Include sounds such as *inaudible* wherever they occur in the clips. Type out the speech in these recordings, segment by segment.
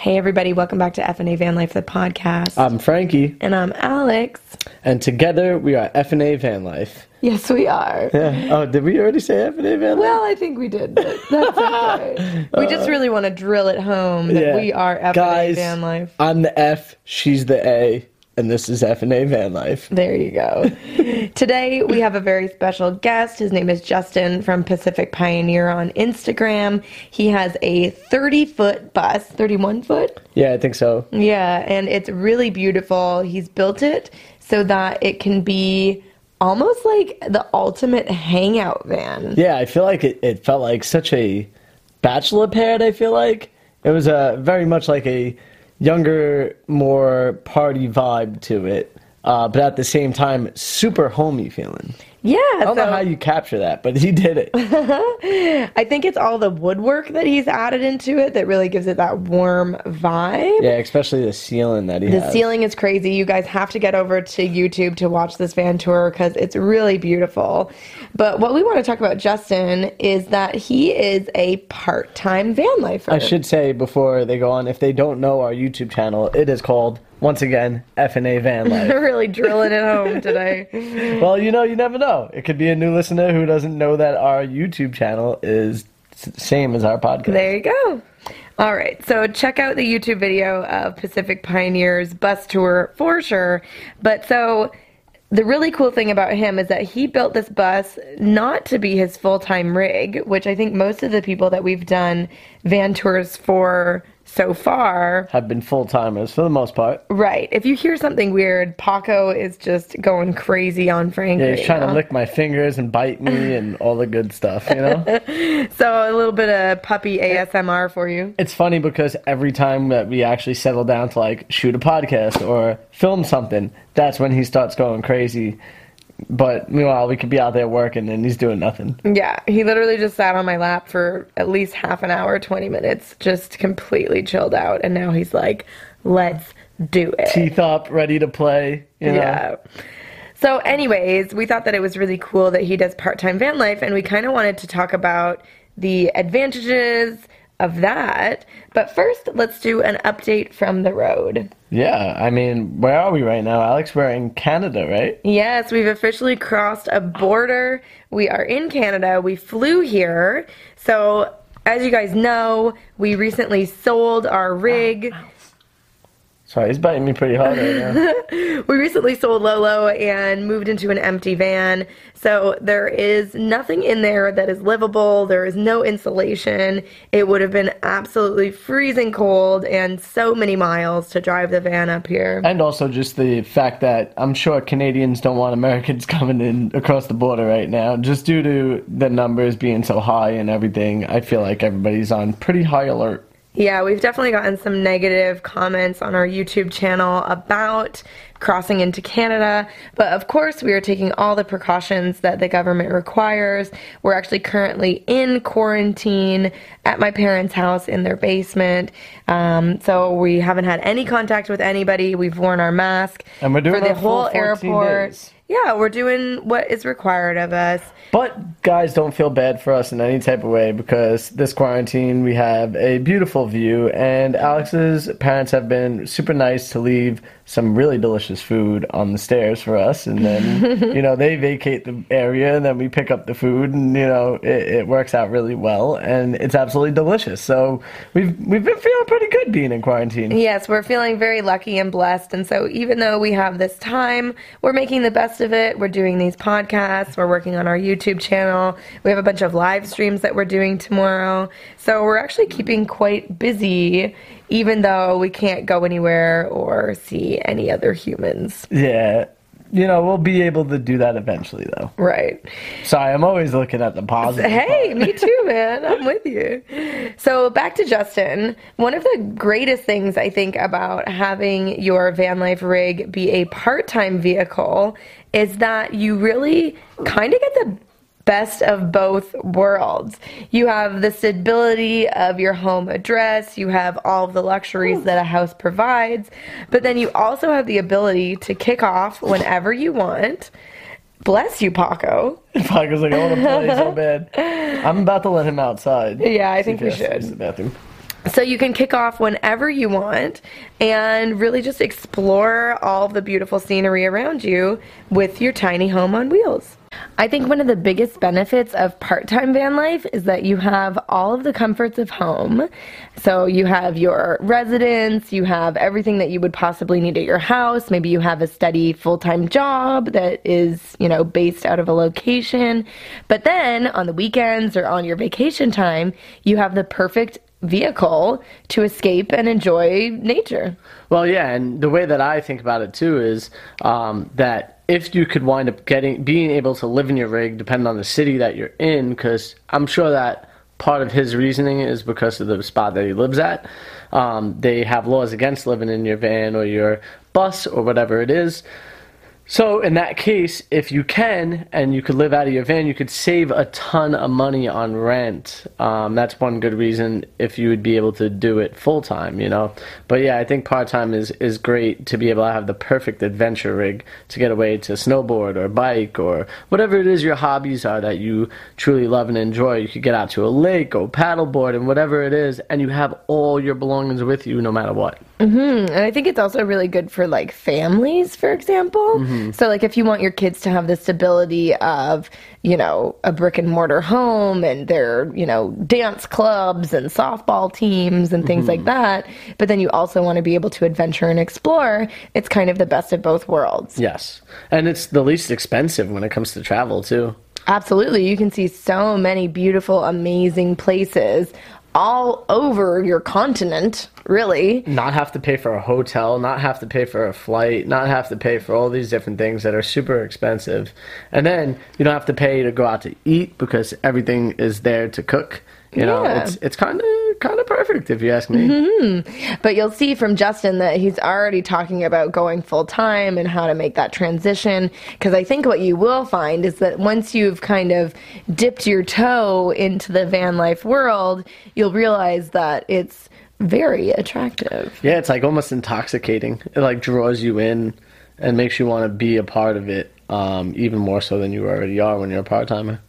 Hey everybody, welcome back to FNA Van Life, the podcast. I'm Frankie, and I'm Alex. and together we are FNA Van Life. Yes, we are. Yeah. Oh, did we already say FNA Van Life? Well, I think we did, but that's *laughs* okay. we just uh, really want to drill it home that Yeah. we are FNA Guys, Van Life. I'm the F, she's the A, and this is FNA Van Life. There you go. *laughs* Today we have a very special guest. His name is Justin from Pacific Pioneer on Instagram. He has a 30 foot bus, 31 foot? Yeah, I think so. Yeah, and it's really beautiful. He's built it so that it can be almost like the ultimate hangout van. Yeah, I feel like it, it felt like such a bachelor pad, I feel like. It was a very much like a younger, more party vibe to it. Uh, but at the same time, super homey feeling. Yeah, I don't so know how you capture that, but he did it. *laughs* I think it's all the woodwork that he's added into it that really gives it that warm vibe. yeah, especially the ceiling that he The has. ceiling is crazy. You guys have to get over to YouTube to watch this van tour because it's really beautiful. But what we want to talk about Justin is that he is a part-time van lifer. I should say before they go on, if they don't know our YouTube channel, it is called once again FNA Van *laughs* Life. really drilling it home today. *laughs* well, you know, you never know. It could be a new listener who doesn't know that our YouTube channel is same as our podcast. There you go. All right, so check out the YouTube video of Pacific Pioneers bus tour for sure. But so the really cool thing about him is that he built this bus not to be his full time rig, which I think most of the people that we've done van tours for so far Have been full timers for the most part. Right. If you hear something weird, Paco is just going crazy on Frank. Yeah, he's trying to lick my fingers and bite me and *laughs* all the good stuff, you know? So a little bit of puppy ASMR for you. it's funny because every time that we actually settle down to like shoot a podcast or film something, that's when he starts going crazy. But meanwhile, we could be out there working and he's doing nothing. Yeah, he literally just sat on my lap for at least half an hour, 20 minutes, just completely chilled out. And now he's like, let's do it. Teeth up, ready to play. You know? Yeah. So, anyways, we thought that it was really cool that he does part time van life, and we kind of wanted to talk about the advantages of that. But first, let's do an update from the road. Yeah, I mean, where are we right now, Alex? We're in Canada, right? Yes, we've officially crossed a border. We are in Canada. We flew here. So, as you guys know, we recently sold our rig. Sorry, he's biting me pretty hard right now. *laughs* We recently sold Lolo and moved into an empty van. So, there is nothing in there that is livable. There is no insulation. It would have been absolutely freezing cold and so many miles to drive the van up here. and also just the fact that I'm sure Canadians don't want Americans *laughs* coming in across the border right now, just due to the numbers being so high and everything. I feel like everybody's on pretty high alert. Yeah, we've definitely gotten some negative comments on our YouTube channel about crossing into Canada. But of course, we are taking all the precautions that the government requires. We're actually currently in quarantine at my parents' house in their basement. Um, so we haven't had any contact with anybody. We've worn our mask And we're doing for the whole airport. days. Yeah, we're doing what is required of us. But guys, don't feel bad for us in any type of way because this quarantine we have a beautiful view, and Alex's parents have been super nice to leave some really delicious food on the stairs for us, and then *laughs* you know they vacate the area, and then we pick up the food, and you know it, it works out really well, and it's absolutely delicious. So we've we've been feeling pretty good being in quarantine. Yes, we're feeling very lucky and blessed. And so, even though we have this time, we're making the best of it. We're doing these podcasts, we're working on our YouTube channel, we have a bunch of live streams that we're doing tomorrow. So, we're actually keeping quite busy, even though we can't go anywhere or see any other humans. Yeah. you know, we'll be able to do that eventually, though. Right. Sorry, I'm always looking at the positive. Hey, me too, *laughs* man. I'm with you. So, back to Justin. One of the greatest things I think about having your van life rig be a part time vehicle is that you really kind of get the best of both worlds. You have the stability of your home address, you have all the luxuries that a house provides, but then you also have the ability to kick off whenever you want. Bless you, Paco. *laughs* Paco's like, I want to play so *laughs* bad. I'm about to let him outside. Yeah, I think we he has to use should. the bathroom. So you can kick off whenever you want and really just explore all the beautiful scenery around you with your tiny home on wheels. I think one of the biggest benefits of part time van life is that you have all of the comforts of home. So you have your residence, you have everything that you would possibly need at your house. Maybe you have a steady full time job that is, you know, based out of a location. But then on the weekends or on your vacation time, you have the perfect vehicle to escape and enjoy nature. Well, yeah, and the way that I think about it too is um, that if you could wind up getting being able to live in your rig, depending on the city that you're in, because I'm sure that part of his reasoning is because of the spot that he lives at. Um, they have laws against living in your van or your bus or whatever it is. So in that case, if you can and you could live out of your van, you could save a ton of money on rent. Um, that's one good reason if you would be able to do it full time, you know. But yeah, I think part time is is great to be able to have the perfect adventure rig to get away to snowboard or bike or whatever it is your hobbies are that you truly love and enjoy. You could get out to a lake, or paddleboard, and whatever it is, and you have all your belongings with you no matter what. Mm-hmm. And I think it's also really good for like families, for example. So, like, if you want your kids to have the stability of, you know, a brick and mortar home and their, you know, dance clubs and softball teams and things like mm-hmm. that, but then you also want to be able to adventure and explore, it's kind of the best of both worlds. Yes, and it's the least expensive when it comes to travel too. Absolutely. You can see so many beautiful, amazing places all over your continent, really. not have to pay for a hotel, not have to pay for a flight, not have to pay for all these different things that are super expensive. And then you don't have to pay to go out to eat because everything is there to cook. You know, it's it's kind of kind of perfect if you ask me. But you'll see from Justin that he's already talking about going full time and how to make that transition. Because I think what you will find is that once you've kind of dipped your toe into the van life world, you'll realize that it's very attractive. Yeah, it's like almost intoxicating. It like draws you in and makes you want to be a part of it, um, even more so than you already are when you're a part timer.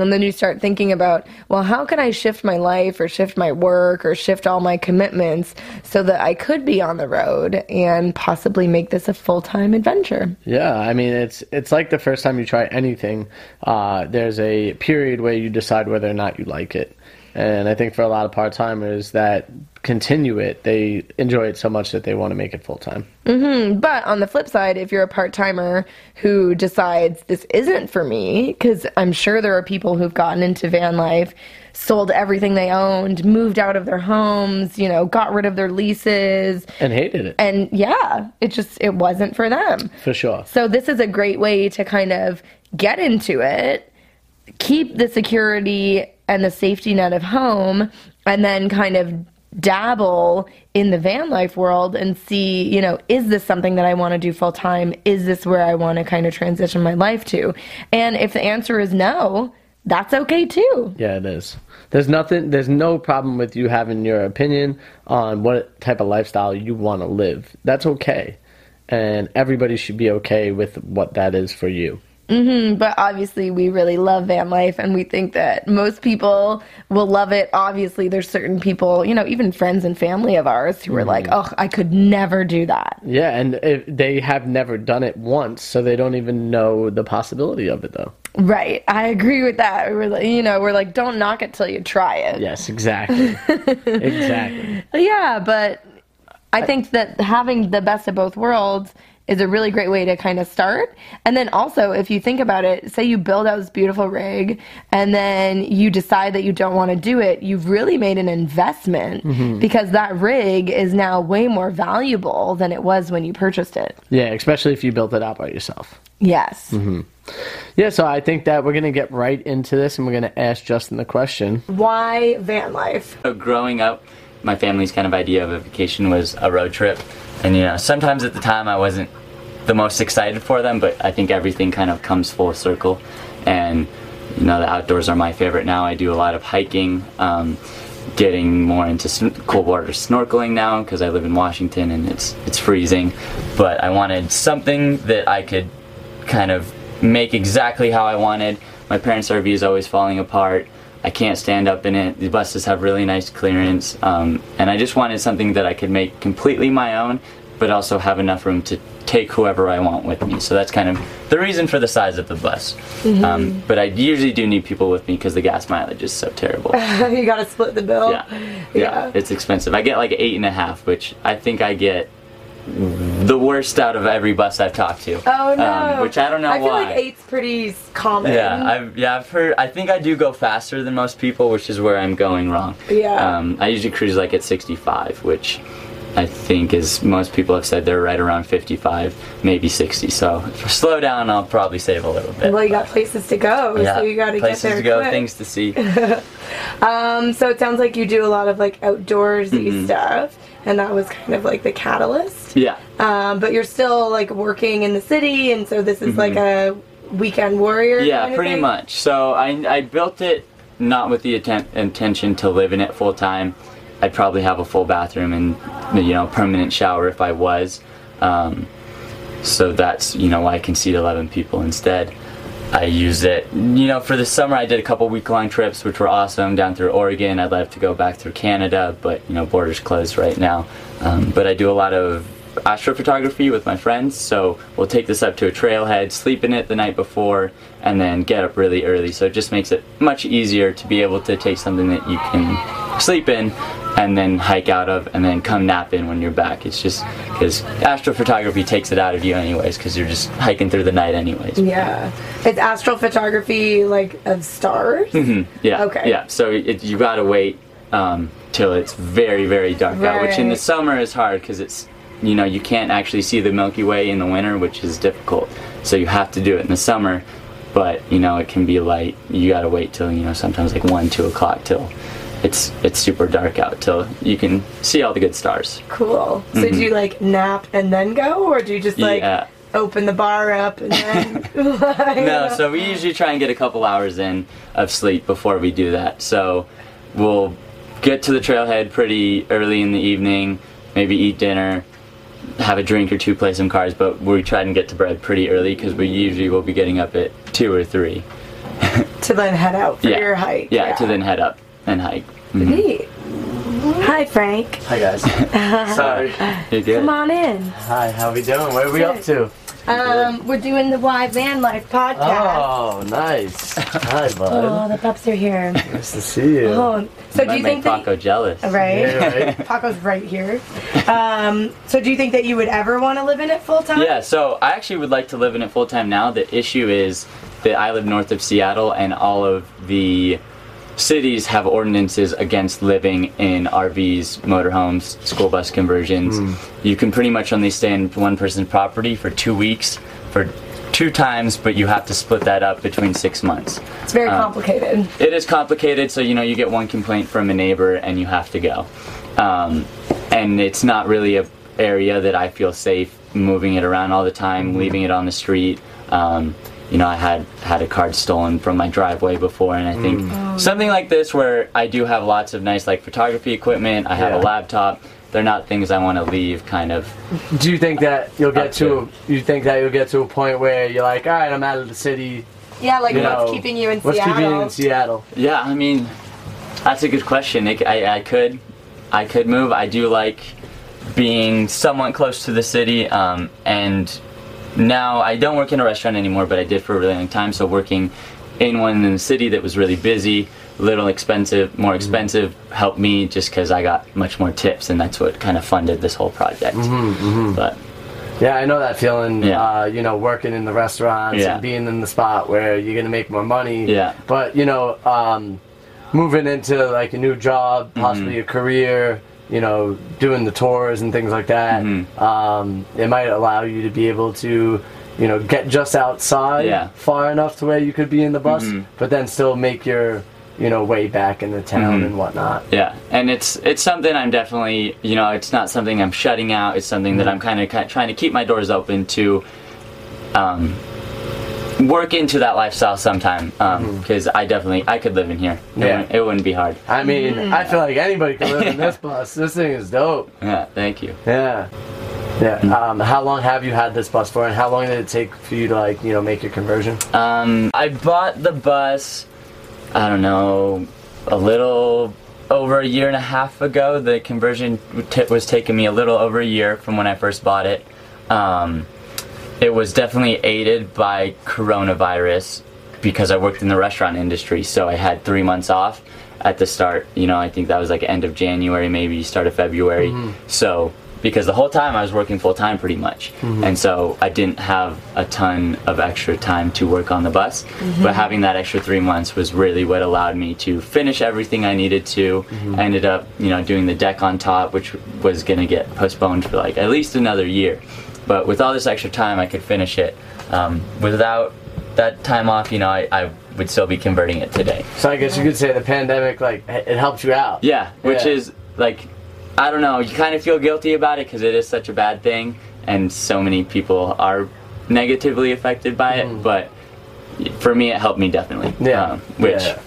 And then you start thinking about, well, how can I shift my life or shift my work or shift all my commitments so that I could be on the road and possibly make this a full time adventure? Yeah, I mean it's it's like the first time you try anything. Uh, there's a period where you decide whether or not you like it, and I think for a lot of part timers that continue it, they enjoy it so much that they want to make it full time. Mm-hmm. But on the flip side, if you're a part timer who decides this isn't for me, because I'm sure there are people who've gotten into van life, sold everything they owned, moved out of their homes, you know, got rid of their leases, And hated it and yeah, it just it wasn't for them. for sure. So this is a great way to kind of get into it, keep the security and the safety net of home, and then kind of dabble in the van life world and see, you know, is this something that I want to do full time? Is this where I want to kind of transition my life to? And if the answer is no, that's okay too. Yeah, it is. There's nothing. There's no problem with you having your opinion on what type of lifestyle you want to live. That's okay, and everybody should be okay with what that is for you. Mm-hmm, but obviously, we really love van life and we think that most people will love it. Obviously, there's certain people, you know, even friends and family of ours who are like, oh, I could never do that. Yeah, and if they have never done it once, so they don't even know the possibility of it, though. Right. I agree with that. We're like, you know, we're like, don't knock it till you try it. Yes, exactly. exactly. *laughs* Yeah, but I think that having the best of both worlds is a really great way to kind of start. And then also, if you think about it, say you build out this beautiful rig and then you decide that you don't want to do it, you've really made an investment Mm-hmm. because that rig is now way more valuable than it was when you purchased it. Yeah, especially if you built it out by yourself. Yes. Mm-hmm. Yeah, so I think that we're going to get right into this and we're going to ask Justin the question. Why van life? So growing up, my family's kind of idea of a vacation was a road trip, and you know sometimes at the time I wasn't the most excited for them, but I think everything kind of comes full circle, and you know the outdoors are my favorite now. I do a lot of hiking, um, getting more into cold water snorkeling now because I live in Washington and it's it's freezing, but I wanted something that I could kind of make exactly how I wanted. My parents' RV is always falling apart. I can't stand up in it. The buses have really nice clearance, um, and I just wanted something that I could make completely my own, but also have enough room to take whoever I want with me. So that's kind of the reason for the size of the bus. Um, but I usually do need people with me because the gas mileage is so terrible. *laughs* you got to split the bill. Yeah. yeah, it's expensive. I get like eight and a half, which I think I get the worst out of every bus I've talked to. Oh no! Um, which I don't know I feel like eight's pretty common. Yeah, I've yeah I've heard. I think I do go faster than most people, which is where I'm going wrong. Yeah. Um, I usually cruise like at 65, which I think is most people have said they're right around 55, maybe 60. So if I slow down, I'll probably save a little bit. Well, you got places to go, yeah, so you got to get there. places to go, quick. things to see. *laughs* Um, so it sounds like you do a lot of like outdoorsy Mm-hmm. stuff, and that was kind of like the catalyst. yeah. Um, but you're still like working in the city, and so this is like a weekend warrior. Mm-hmm. Yeah, kind of pretty thing? much. So I, I built it not with the atten- intention to live in it full time. I'd probably have a full bathroom and you know permanent shower if I was. Um, so that's you know why I can seat 11 people instead. I used it, you know, for the summer. I did a couple week-long trips, which were awesome, down through Oregon. I'd love to go back through Canada, but you know, borders closed right now. Um, but I do a lot of astrophotography with my friends, so we'll take this up to a trailhead, sleep in it the night before, and then get up really early. So it just makes it much easier to be able to take something that you can sleep in and then hike out of and then come nap in when you're back. It's just because astrophotography takes it out of you anyways because you're just hiking through the night anyways. Yeah, it's astrophotography like of stars. Mm-hmm. Yeah. Okay. Yeah. So it, you gotta wait um, till it's very, very dark out, which in the summer is hard because it's you know you can't actually see the Milky Way in the winter, which is difficult. So you have to do it in the summer, but you know it can be light. You gotta wait till you know sometimes like one, two o'clock till it's it's super dark out till you can see all the good stars. Cool. So do you like nap and then go, or do you just like Mm-hmm. Yeah. open the bar up and then? *laughs* *laughs* No, so we usually try and get a couple hours in of sleep before we do that. So we'll get to the trailhead pretty early in the evening, maybe eat dinner, have a drink or two, play some cards, but we try and get to bed pretty early because we usually will be getting up at two or three. to then head out for yeah. your hike. Yeah, to then head up and hike. Mhm. Neat. Hi, Frank. Hi guys. *laughs* Sorry. You're good. Come on in. Hi, how we doing? What are we up to? Um, we're doing the Why Van Life podcast. Oh, nice. Hi, *laughs* buddy. Oh, the pups are here. Nice to see you. Oh, so do Might you make think that? Paco jealous. Right. Yeah, right. *laughs* Paco's right here. Um, so do you think that you would ever want to live in it full time? Yeah, so I actually would like to live in it full time now. The issue is that I live north of Seattle, and all of the cities have ordinances against living in RVs, motorhomes, school bus conversions. You can pretty much only stay in one person's property for two weeks for two times, but you have to split that up between six months. It's very Um, complicated. It is complicated, so you know you get one complaint from a neighbor and you have to go. Um, and it's not really a area that I feel safe moving it around all the time, leaving it on the street. Um, you know, I had had a card stolen from my driveway before, and I think something like this, where I do have lots of nice like photography equipment, I have Yeah. a laptop. They're not things I want to leave, kind of. Do you think that you'll get Up to? You think that you'll get to a point where you're like, all right, I'm out of the city. Yeah, like You what's know, keeping you in What's Seattle? keeping you in Seattle? Yeah, I mean, that's a good question. It, I, I could, I could move. I do like being somewhat close to the city, um, and now I don't work in a restaurant anymore, but I did for a really long time. So working in one in the city that was really busy little expensive, more expensive, helped me just because I got much more tips, and that's what kind of funded this whole project. But Yeah, I know that feeling. Yeah. Uh, you know, working in the restaurants Yeah. and being in the spot where you're gonna make more money. Yeah. But you know, um, moving into like a new job, possibly Mm-hmm. a career. You know, doing the tours and things like that. Mm-hmm. Um, it might allow you to be able to, you know, get just outside Yeah. far enough to where you could be in the bus, Mhm. but then still make your, you know, way back in the town Mhm. and whatnot. Yeah, and it's it's something I'm definitely you know it's not something I'm shutting out. It's something that I'm kind of trying to keep my doors open to, um, work into that lifestyle sometime. Because I definitely I could live in here. It, Yeah. wouldn't, it wouldn't be hard. I mean, I feel like anybody could live in this bus. This thing is dope. Yeah, thank you. Yeah. Yeah. Um, how long have you had this bus for, and how long did it take for you to like, you know, make your conversion? Um, I bought the bus. I don't know, a little over a year and a half ago. The conversion t- was taking me a little over a year from when I first bought it. Um, it was definitely aided by coronavirus because I worked in the restaurant industry, so I had three months off at the start. You know, I think that was like end of January, maybe start of February. Mm-hmm. So because the whole time I was working full time pretty much, mm-hmm. and so I didn't have a ton of extra time to work on the bus. Mm-hmm. But having that extra three months was really what allowed me to finish everything I needed to. I ended up, you know, doing the deck on top, which was gonna get postponed for like at least another year. But with all this extra time, I could finish it. Um, without that time off, you know, I, I would still be converting it today. So I guess you could say the pandemic, like, it helped you out. Yeah, which Yeah. is like, I don't know, you kind of feel guilty about it because it is such a bad thing, and so many people are negatively affected by it. But for me, it helped me definitely. Mm. Yeah. Um, which Yeah.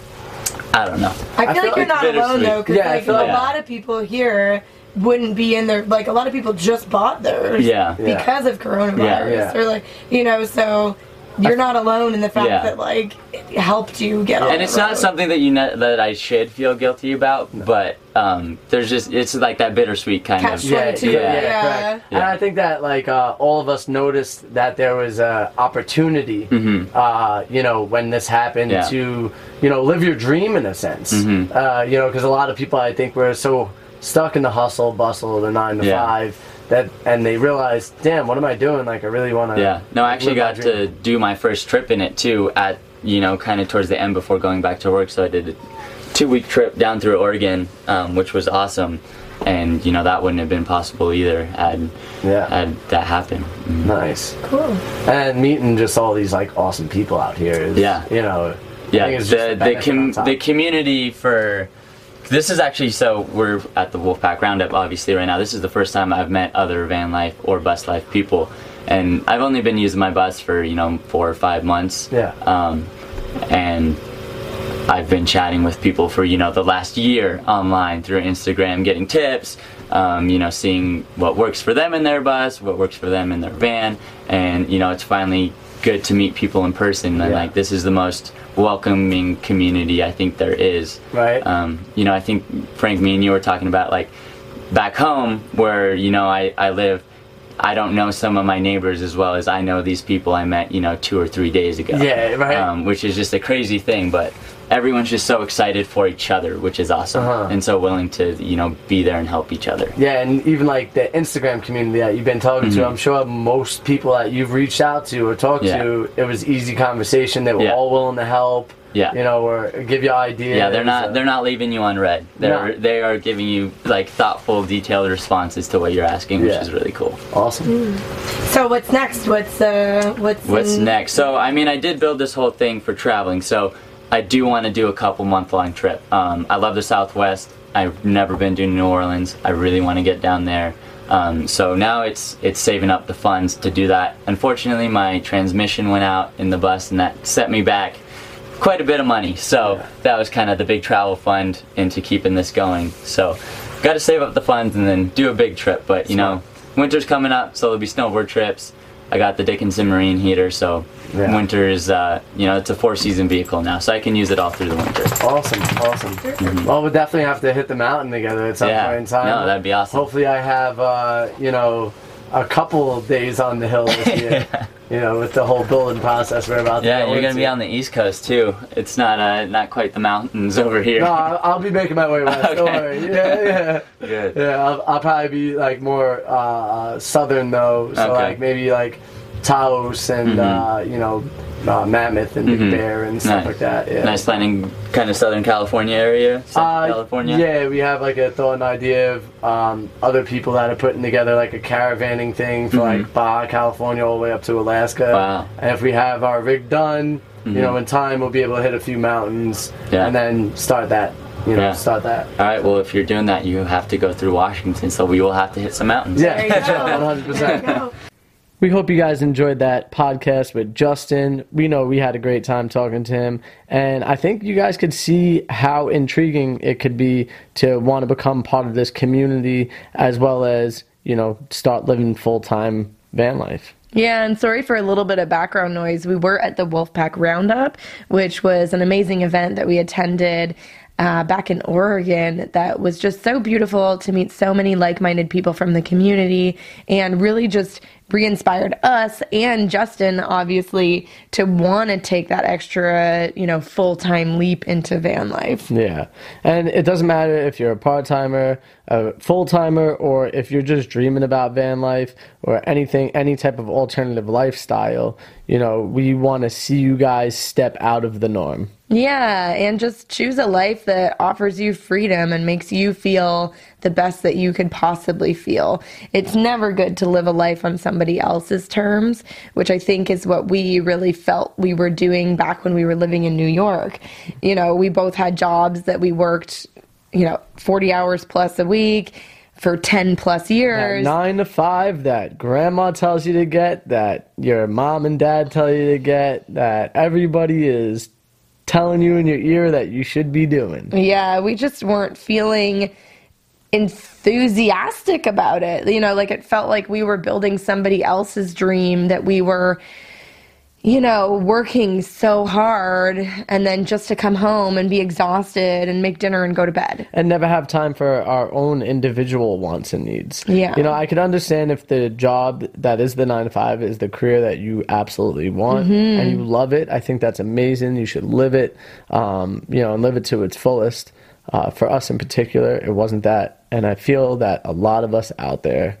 I don't know. I feel feel like you're not alone though, because Yeah, I like a like- lot of people here wouldn't be in there. like a lot of people just bought theirs Yeah. Yeah. because of coronavirus Yeah. Yeah. or like you know so you're not alone in the fact Yeah. that like it helped you get on and the it's not something that you ne- that I should feel guilty about, but um, there's just it's like that bittersweet kind Catch of. Yeah, 22, yeah, yeah. yeah. And I think that like uh, all of us noticed that there was a opportunity, uh, you know, when this happened Mm-hmm. Yeah. to, you know, live your dream in a sense. Mhm. Uh, you know, because a lot of people I think were so stuck in the hustle bustle, the nine to Yeah. five, that and they realized, damn, what am I doing? Like, I really want to. Yeah. No, I actually got to do my first trip in it too at, you know, kind of towards the end before going back to work. So I did a two week trip down through Oregon, um, which was awesome. And, you know, that wouldn't have been possible either had, Yeah. had that happened. Mm. Nice. cool And meeting just all these like awesome people out here is, Yeah. you know, I Yeah, think it's just the, the, com- the community for. This is actually so we're at the Wolfpack Roundup obviously right now. This is the first time I've met other van life or bus life people, and I've only been using my bus for you know four or five months. Yeah. Um, and I've been chatting with people for you know the last year online through Instagram, getting tips. Um, you know, seeing what works for them in their bus, what works for them in their van, and you know, it's finally good to meet people in person. And Yeah. like, this is the most welcoming community I think there is. Right. Um, you know, I think Frank, me and you were talking about like back home where you know I, I live. I don't know some of my neighbors as well as I know these people I met, you know, two or three days ago. Yeah, right. Um, which is just a crazy thing, but everyone's just so excited for each other, which is awesome, Uh-huh. and so willing to, you know, be there and help each other. Yeah, and even like the Instagram community that you've been talking to, Mhm. I'm sure most people that you've reached out to or talked Yeah. to, it was easy conversation. They were Yeah. all willing to help. Yeah. You know, or give you ideas. Yeah, they're uh, not they're not leaving you on read. They're No. they are giving you like thoughtful, detailed responses to what you're asking, which Yeah. is really cool. awesome. so what's next what's uh what's What's in- next? So, I mean, I did build this whole thing for traveling. So, I do want to do a couple month long trip. Um, I love the Southwest. I've never been to New Orleans. I really want to get down there. Um, so now it's it's saving up the funds to do that. Unfortunately, my transmission went out in the bus, and that set me back quite a bit of money. So Yeah. that was kind of the big travel fund into keeping this going. So, got to save up the funds and then do a big trip. But you know, winter's coming up, so there'll be snowboard trips. I got the Dickinson Marine heater, so Yeah. winter is, uh, you know, it's a four season vehicle now, so I can use it all through the winter. Awesome, awesome. Well, we'll definitely have to hit the mountain together at some Mm-hmm. Yeah. point in time. No, that'd be awesome. Hopefully, I have, uh, you know, a couple of days on the hill this *laughs* year. You know, with the whole building process we're about to Yeah, go you're gonna be on the East Coast too. It's not uh, not quite the mountains over here. No, I'll, I'll be making my way west. Don't worry. Yeah, yeah. *laughs* Good. Yeah, I'll, I'll probably be like more uh, uh, southern though. So Okay. like maybe like Taos and uh, you know uh, Mammoth and Big Bear and stuff Nice. like that. Yeah. Nice landing, kind of Southern California area. Southern Uh, California. Yeah, we have like a thought and idea of um, other people that are putting together like a caravanning thing for like Baja California all the way up to Alaska. Mm-hmm. Wow. And if we have our rig done, you know, in time, we'll be able to hit a few mountains Yeah. and then start that. You know, Yeah. start that. All right. Well, if you're doing that, you have to go through Washington, so we will have to hit some mountains. Yeah, *laughs* one hundred percent. We hope you guys enjoyed that podcast with Justin. We know we had a great time talking to him, and I think you guys could see how intriguing it could be to want to become part of this community as well as, you know, start living full time van life. Yeah, and sorry for a little bit of background noise. We were at the Wolfpack Roundup, which was an amazing event that we attended uh, back in Oregon that was just so beautiful to meet so many like minded people from the community and really just re inspired us and Justin, obviously, to want to take that extra, you know, full time leap into van life. Yeah. And it doesn't matter if you're a part timer, a full timer, or if you're just dreaming about van life or anything, any type of alternative lifestyle. You know, we want to see you guys step out of the norm. Yeah, and just choose a life that offers you freedom and makes you feel the best that you could possibly feel. It's never good to live a life on somebody else's terms, which I think is what we really felt we were doing back when we were living in New York. You know, we both had jobs that we worked, you know, 40 hours plus a week for 10 plus That years. nine to five that grandma tells you to get, that your mom and dad tell you to get, that everybody is telling you in your ear that you should be doing. Yeah, we just weren't feeling enthusiastic about it. You know, like it felt like we were building somebody else's dream that we were, you know, working so hard and then just to come home and be exhausted and make dinner and go to bed. and never have time for our own individual wants and needs. Yeah. You know, I could understand if the job that is the nine to five is the career that you absolutely want Mm-hmm. and you love it. I think that's amazing. You should live it, um, you know, and live it to its fullest. Uh, for us in particular, it wasn't that. And I feel that a lot of us out there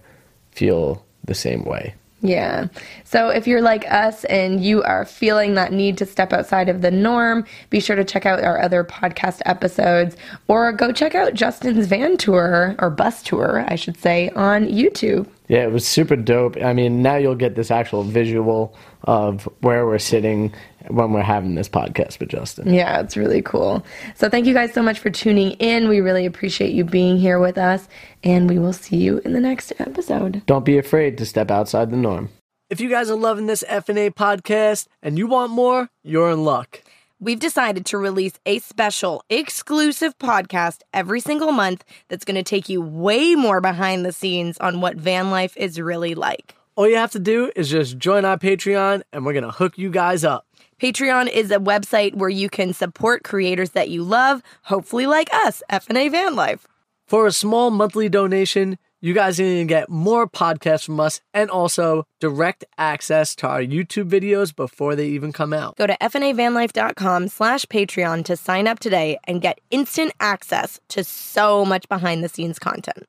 feel the same way. Yeah. So if you're like us and you are feeling that need to step outside of the norm, be sure to check out our other podcast episodes or go check out Justin's van tour or bus tour, I should say, on YouTube. Yeah, it was super dope. I mean, now you'll get this actual visual of where we're sitting when we're having this podcast with Justin. Yeah, it's really cool. So thank you guys so much for tuning in. We really appreciate you being here with us, and we will see you in the next episode. Don't be afraid to step outside the norm. If you guys are loving this FNA podcast and you want more, you're in luck. We've decided to release a special exclusive podcast every single month that's going to take you way more behind the scenes on what van life is really like. All you have to do is just join our Patreon and we're going to hook you guys up. Patreon is a website where you can support creators that you love, hopefully like us, FNA Van Life. For a small monthly donation, you guys are going to get more podcasts from us and also direct access to our YouTube videos before they even come out. Go to fnavanlife.com slash Patreon to sign up today and get instant access to so much behind the scenes content.